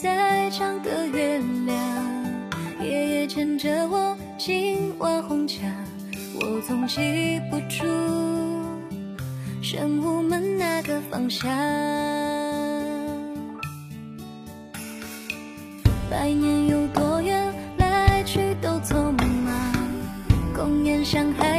再唱个月亮，爷爷牵着我进瓦红墙，我总记不住玄武门那个方向。百年有多远，来去都匆忙，共言山海。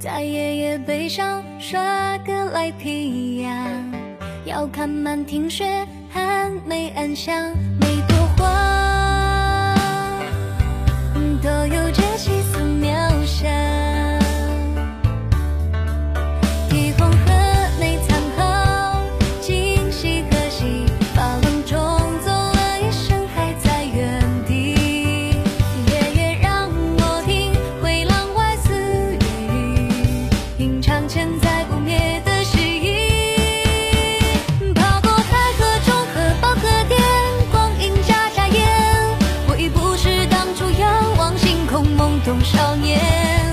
在爷爷背上耍个赖皮呀，要看满庭雪还没安详，每朵花都有结。少年。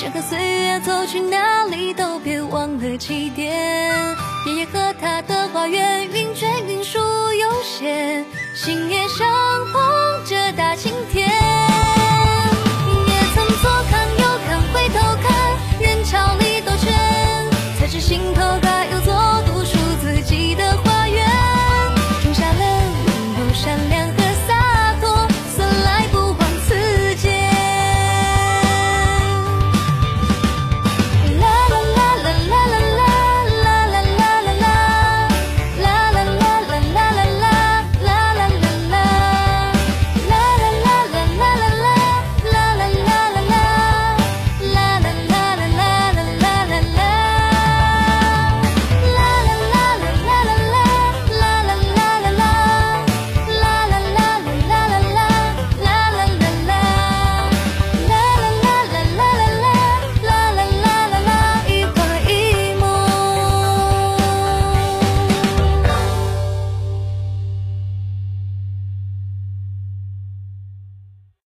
想和岁月走去哪里，都别忘了起点。爷爷和他的花园，云卷云舒悠闲，星夜上捧着大青。